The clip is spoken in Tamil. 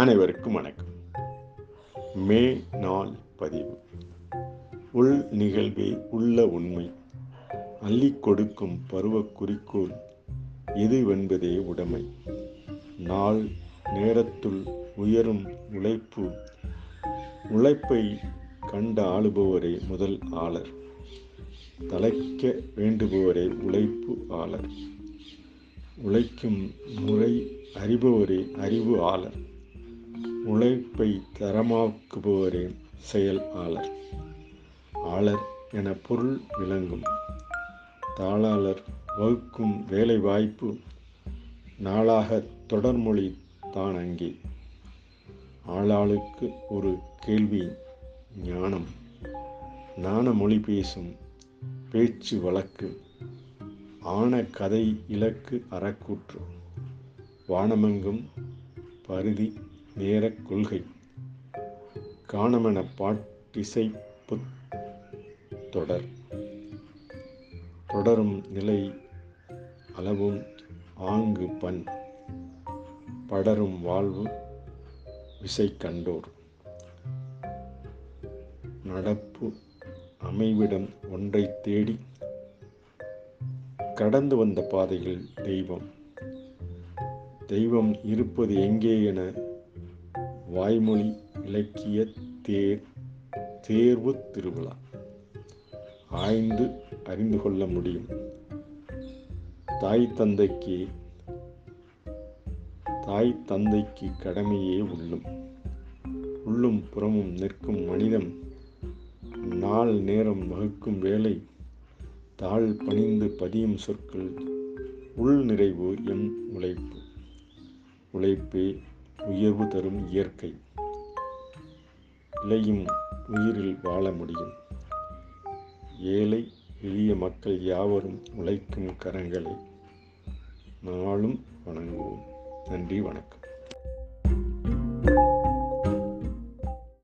அனைவருக்கும் வணக்கம். மே நாள் பதிவு. உள் நிகழ்வே உள்ள உண்மை. அள்ளிக் கொடுக்கும் பருவ குறிக்கோள் எதுவென்பதே உடைமை. நாள் நேரத்துள் உயரும் உழைப்பு. உழைப்பை கண்ட ஆளுபவரே முதல் ஆளர். தலைக்க வேண்டுபவரே உழைப்பு ஆளர். உழைக்கும் முறை அறிபவரே அறிவு ஆளர். உழைப்பை தரமாக்குபவரே செயல் ஆளர். ஆளர் என பொருள் விளங்கும். தாளாளர் வகுக்கும் வேலை வாய்ப்பு நாளாக தொடர்மொழி தான் அங்கே ஆளாளுக்கு ஒரு கேள்வி ஞானம். நாண மொழி பேசும் பேச்சு வழக்கு. ஆன கதை இலக்கு அறக்கூற்று. வானமெங்கும் பருதி நேரக் கொள்கை. காணமென பாட்டிசை தொடர். தொடரும் நிலை அளவும் ஆங்கு பண். படரும் வாழ்வு விசை கண்டோர். நடப்பு அமைவிடம் ஒன்றை தேடி கடந்து வந்த பாதையில் தெய்வம். தெய்வம் இருப்பது எங்கே என வாய்மொழி இலக்கிய தேர் தேர்வு திருவிழா. ஆய்ந்து அறிந்து கொள்ள முடியும். தாய் தந்தைக்கு தாய் தந்தைக்கு கடமையே உள்ளும். உள்ளும் புறமும் நிற்கும் மனிதம் நாள் நேரம் வகுக்கும் வேலை தாழ் பணிந்து பதியும் சொற்கள் உள் நிறைவு எம் உழைப்பு. உழைப்பே உயர்வு தரும் இயற்கை. இலையும் உயிரில் வாழ முடியும். ஏழை எளிய மக்கள் யாவரும் உழைக்கும் கரங்களை நாளும் வணங்குவோம். நன்றி வணக்கம்.